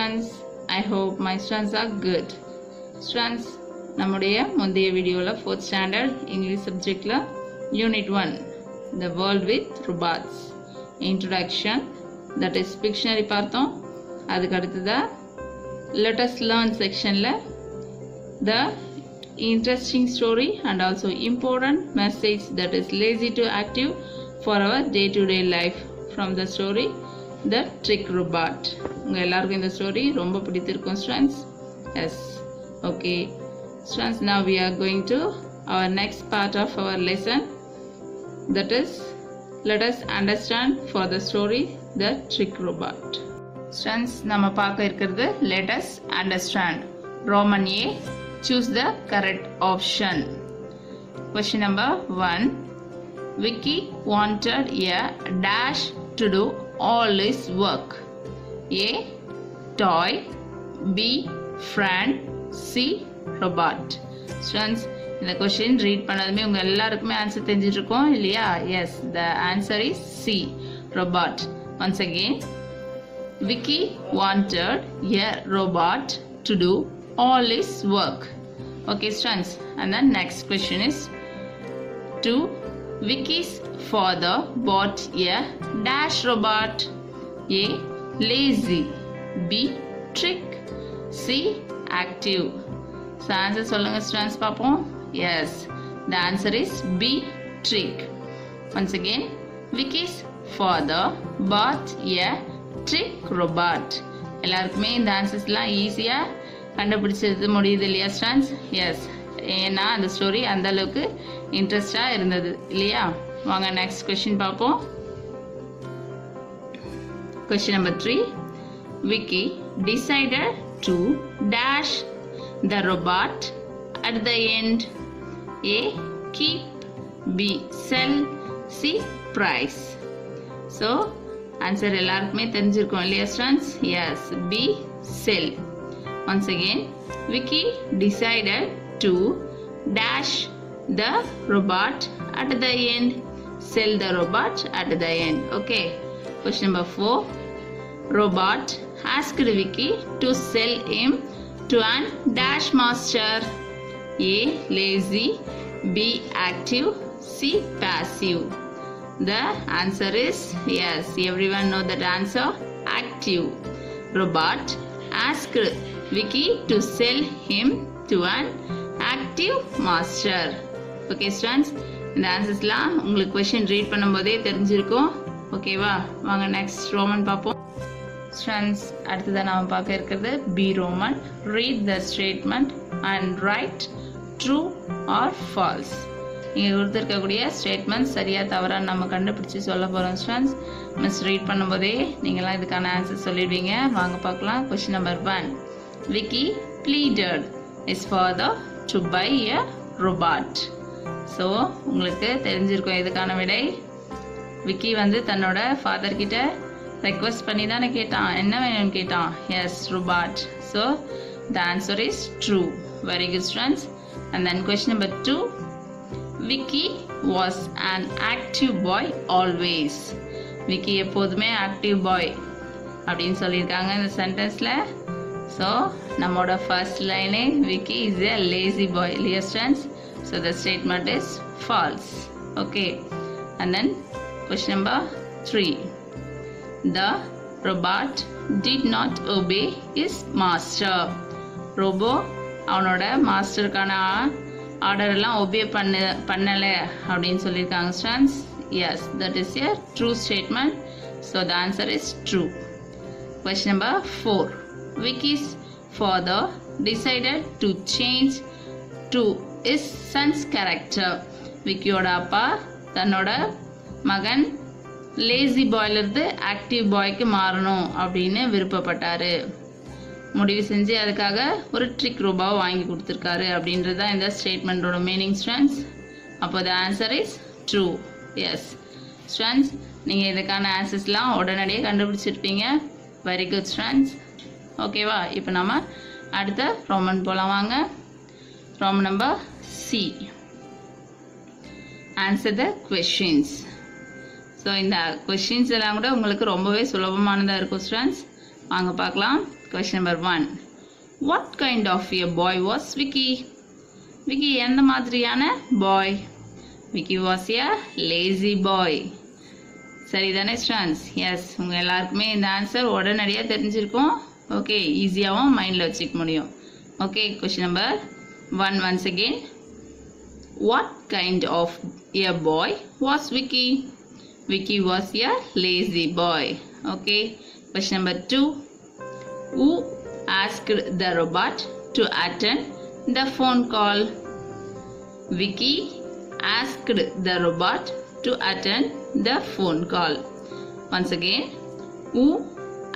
students. I hope my students are good. Students, நம்முடைய முந்தைய வீடியோவில் ஃபோர்த் ஸ்டாண்டர்ட் இங்கிலீஷ் சப்ஜெக்டில் unit one the world with robots introduction that is pictionary பார்த்தோம் அதுக்கு அடுத்ததாக லெட்டஸ் லேர்ன் செக்ஷனில் த interesting story and also important message that is lazy to active for our day-to-day life from the story the trick robot உங்க எல்லாருக்கும் இந்த story ரொம்ப பிடித்திருக்கும் students yes okay students now we are going to our next part of our lesson that is let us understand for the story the trick robot students நம்ம பார்க்க இருக்கிறது let us understand roman a choose the correct option question number 1 vicky wanted a dash to do all his work a toy b friend c robot students இந்த question read பண்ணதுமே உங்க எல்லாருக்குமே answer தெரிஞ்சிட்டு இருக்கோம் இல்லையா yes the answer is C robot once again Vicky wanted a robot to do all his work. Okay, students. And then next question is to Vicky's father bought a dash robot. A Lazy. B trick C active Answer சொல்லுங்கள் students பார்ப்போம் yes the answer is B trick once again Vicky's father bought a trick robot எல்லாருக்குமே இந்த ஆன்சர்ஸ்லாம் ஈஸியாக கண்டுபிடிச்சது முடியுது இல்லையா stance S ஏன்னா அந்த ஸ்டோரி அந்தளவுக்கு இன்ட்ரெஸ்டாக இருந்தது இல்லையா? வாங்க நெக்ஸ்ட் கொஸ்டின் பார்ப்போம். Question number three Vicky decided to dash the robot at the end A keep B sell C prize so answer எல்லாருக்குமே தெரிஞ்சிருக்கும் இல்லையா students yes B sell once again Vicky decided to dash the robot at the end. Sell the robot at the end. Okay. Question number 4 robot asked vicky to sell him to an dash master. A lazy. B active. C passive. The answer is yes. Everyone know that answer? Active. Robot asked Vicky to sell him to an active master. Okay students இந்த ஆன்சர்ஸ்லாம் உங்களுக்கு question read பண்ணும்போதே தெரிஞ்சிருக்கும். ஓகேவா வாங்க next Roman பார்ப்போம். Students அடுத்ததாக நாம் பார்க்க இருக்கிறது B Roman read the statement and write true or false இங்கே கொடுத்துருக்கக்கூடிய ஸ்டேட்மெண்ட் சரியாக தவறான்னு நம்ம கண்டுபிடிச்சி சொல்ல போகிறோம் ஸ்டூடெண்ட்ஸ் மிஸ் ரீட் பண்ணும்போதே நீங்களாம் இதுக்கான ஆன்சர் சொல்லிடுவீங்க. வாங்க பார்க்கலாம். Question number one Vicky is for the to buy a robot so உங்களுக்கு தெரிஞ்சிருக்கும் இதுக்கான விடை. விக்கி வந்து தன்னோட ஃபாதர்கிட்ட ரெக்வஸ்ட் பண்ணி தானே கேட்டான். என்ன வேணும்னு கேட்டான். Yes robot so the answer is true very good students and then question number two Vicky was an active boy always Vicky எப்போதுமே ஆக்டிவ் பாய் அப்படின்னு சொல்லியிருக்காங்க இந்த சென்டென்ஸில் ஸோ நம்மளோட ஃபர்ஸ்ட் லைனே Vicky is a lazy boy இல்லையா students so the statement is false okay and then question number three the robot did not obey is master robot அவனோட மாஸ்டருக்கான ஆர்டரெல்லாம் obey பண்ண பண்ணலை அப்படின்னு சொல்லியிருக்காங்க students yes that is a true statement so the answer is true question number four Vicky's father decided to change to his son's character விக்கியோட அப்பா தன்னோட மகன் lazy பாயிலிருந்து active பாய்க்கு மாறணும் அப்படின்னு விருப்பப்பட்டாரு. முடிவு செஞ்சு அதுக்காக ஒரு ட்ரிக் ரூபாவை வாங்கி கொடுத்துருக்காரு அப்படின்றது தான் இந்த ஸ்டேட்மெண்ட்டோட மீனிங் ஸ்ட்ரென்ஸ் அப்போ the answer is true yes students நீங்கள் இதுக்கான ஆன்சர்ஸ்லாம் உடனடியாக கண்டுபிடிச்சிருப்பீங்க. வெரி குட் ஸ்ட்ரென்ஸ் ஓகேவா இப்போ நம்ம அடுத்த ரோமன் போகலாம் வாங்க. Roman number C answer the questions so இந்த கொஷின்ஸ் எல்லாம் கூட உங்களுக்கு ரொம்பவே சுலபமானதாக இருக்கும் ஸ்டூடெண்ட்ஸ் வாங்க பார்க்கலாம். Question number one what kind of a boy was Vicky Vicky எந்த மாதிரியான boy Vicky was a lazy boy சரிதானே ஸ்டூடெண்ட்ஸ் எஸ் உங்கள் எல்லாருக்குமே இந்த ஆன்சர் உடனடியாக தெரிஞ்சிருக்கும். ஓகே ஈஸியாகவும் மைண்டில் வச்சுக்க முடியும். Okay question number 1 once again. What kind of a boy was Vicky? Vicky was a lazy boy. Okay. Question number 2. Who asked the robot to attend the phone call? Vicky asked the robot to attend the phone call. Once again, who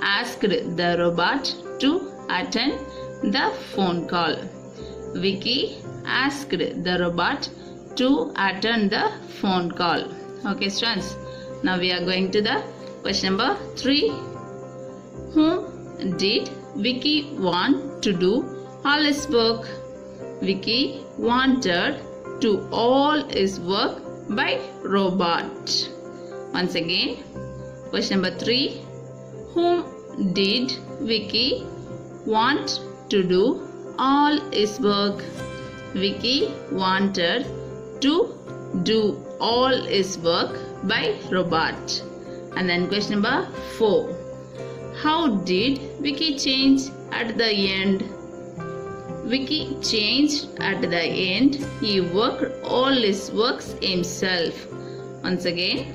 asked the robot to attend the phone call? Vicky asked the robot to attend the phone call. Okay, students. Now we are going to the question number three. Whom did Vicky want to do all his work? Vicky wanted to all his work by robot. Once again, question number three. Whom did Vicky want to do all his work? Vicky wanted to do all his work by robot. And then question number four. How did Vicky change at the end? Vicky changed at the end. He worked all his works himself. Once again,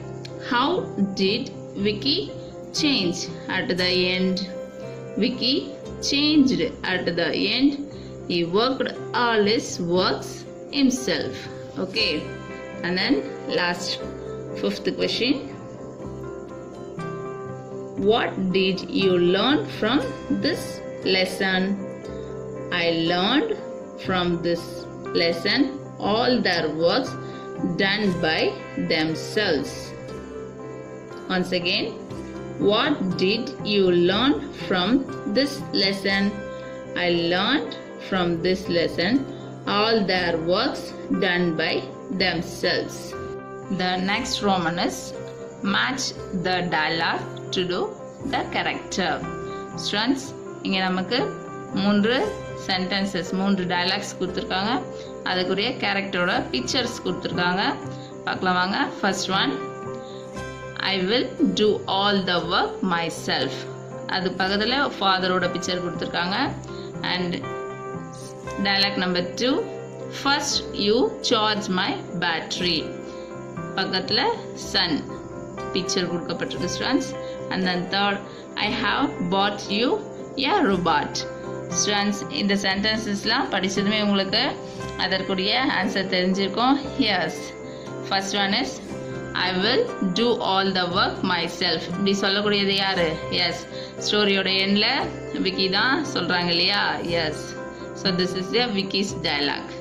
how did Vicky change at the end? Vicky changed at the end. He worked all his works himself. Okay. And then last fifth question. What did you learn from this lesson? I learned from this lesson all their works done by themselves. Once again, what did you learn from this lesson? I learned from this lesson all their works done by themselves. The next Roman is match the dialogue to do the character. Students, இங்கே நமக்கு மூன்று sentences மூன்று dialogues கொடுத்துருக்காங்க. அதுக்குரிய கேரக்டரோட pictures கொடுத்துருக்காங்க. பார்க்கலாம் வாங்க. First one I will do all the work myself அது பக்கத்தில் ஃபாதரோட பிக்சர் கொடுத்துருக்காங்க. And dialogue number two first you charge my battery பக்கத்தில் சன் பிக்சர் கொடுக்கப்பட்டிருக்கு students and then third I have bought you a robot students இந்த சென்டென்சஸ்லாம் படித்ததுமே உங்களுக்கு அதற்குரிய ஆன்சர் தெரிஞ்சிருக்கும். Yes first one is I will do all the work myself இப்படி சொல்லக்கூடியது யார்? எஸ் ஸ்டோரியோட எண்ணில் விக்கி தான் சொல்கிறாங்க இல்லையா? Yes so this is the Vicky's dialogue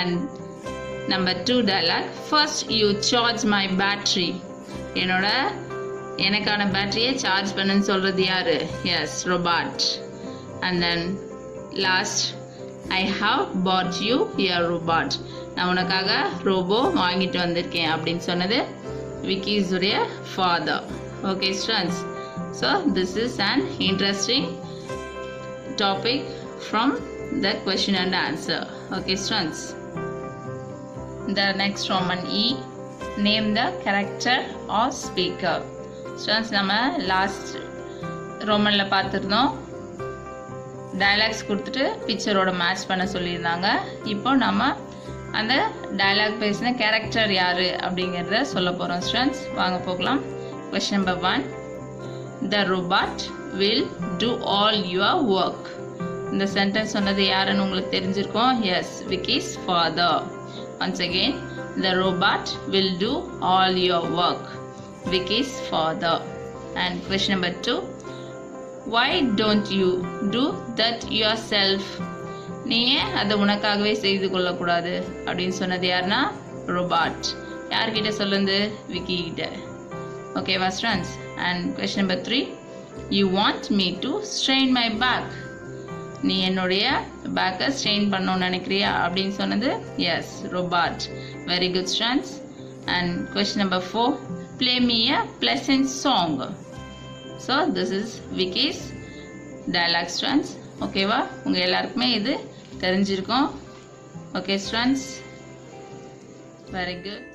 and number two dialogue first you charge my battery என்னோட எனக்கான பேட்டரியை சார்ஜ் பண்ணுன்னு சொல்கிறது யார்? Yes robot and then last I have bought you your robot நான் உனக்காக ரோபோ வாங்கிட்டு வந்திருக்கேன் அப்படின்னு சொன்னது விக்கிஸுடைய father okay students so this is an interesting topic from the question and answer okay students. The next Roman E. Name the character or speaker. Students நம்ம last ரோமனில் பார்த்துருந்தோம். Dialogues கொடுத்துட்டு பிக்சரோட மேட்ச் பண்ண சொல்லியிருந்தாங்க. இப்போ நம்ம அந்த டயலாக் பேசின கேரக்டர் யார் அப்படிங்கிறத சொல்ல போகிறோம் ஸ்டூடெண்ட்ஸ் வாங்க போகலாம். Question number one the robot will do all your work இந்த சென்டென்ஸ் சொன்னது யாருன்னு உங்களுக்கு தெரிஞ்சிருக்கும்? Yes Vicky's father once again the robot will do all all work Vicky's father and And number two two. Don't you do that yourself நீ ஏன் அதை உனக்காகவே செய்து கொள்ளக்கூடாது? அப்படின்னு சொன்னது யாருன்னா? ரோபாட் யார்கிட்ட சொல்லுது? விக்கி கிட்ட ஓகேவா students and question number three you want me to strain my bag நீ என்னுடைய பேக்கை ஸ்ட்ரெயின் பண்ணணும்னு நினைக்கிறியா? அப்படின்னு சொன்னது yes robot very good students and question number four play me a pleasant song so this is Vicky's dialogue students ஓகேவா உங்கள் எல்லாருக்குமே இது தெரிஞ்சிருக்கும். Okay students very good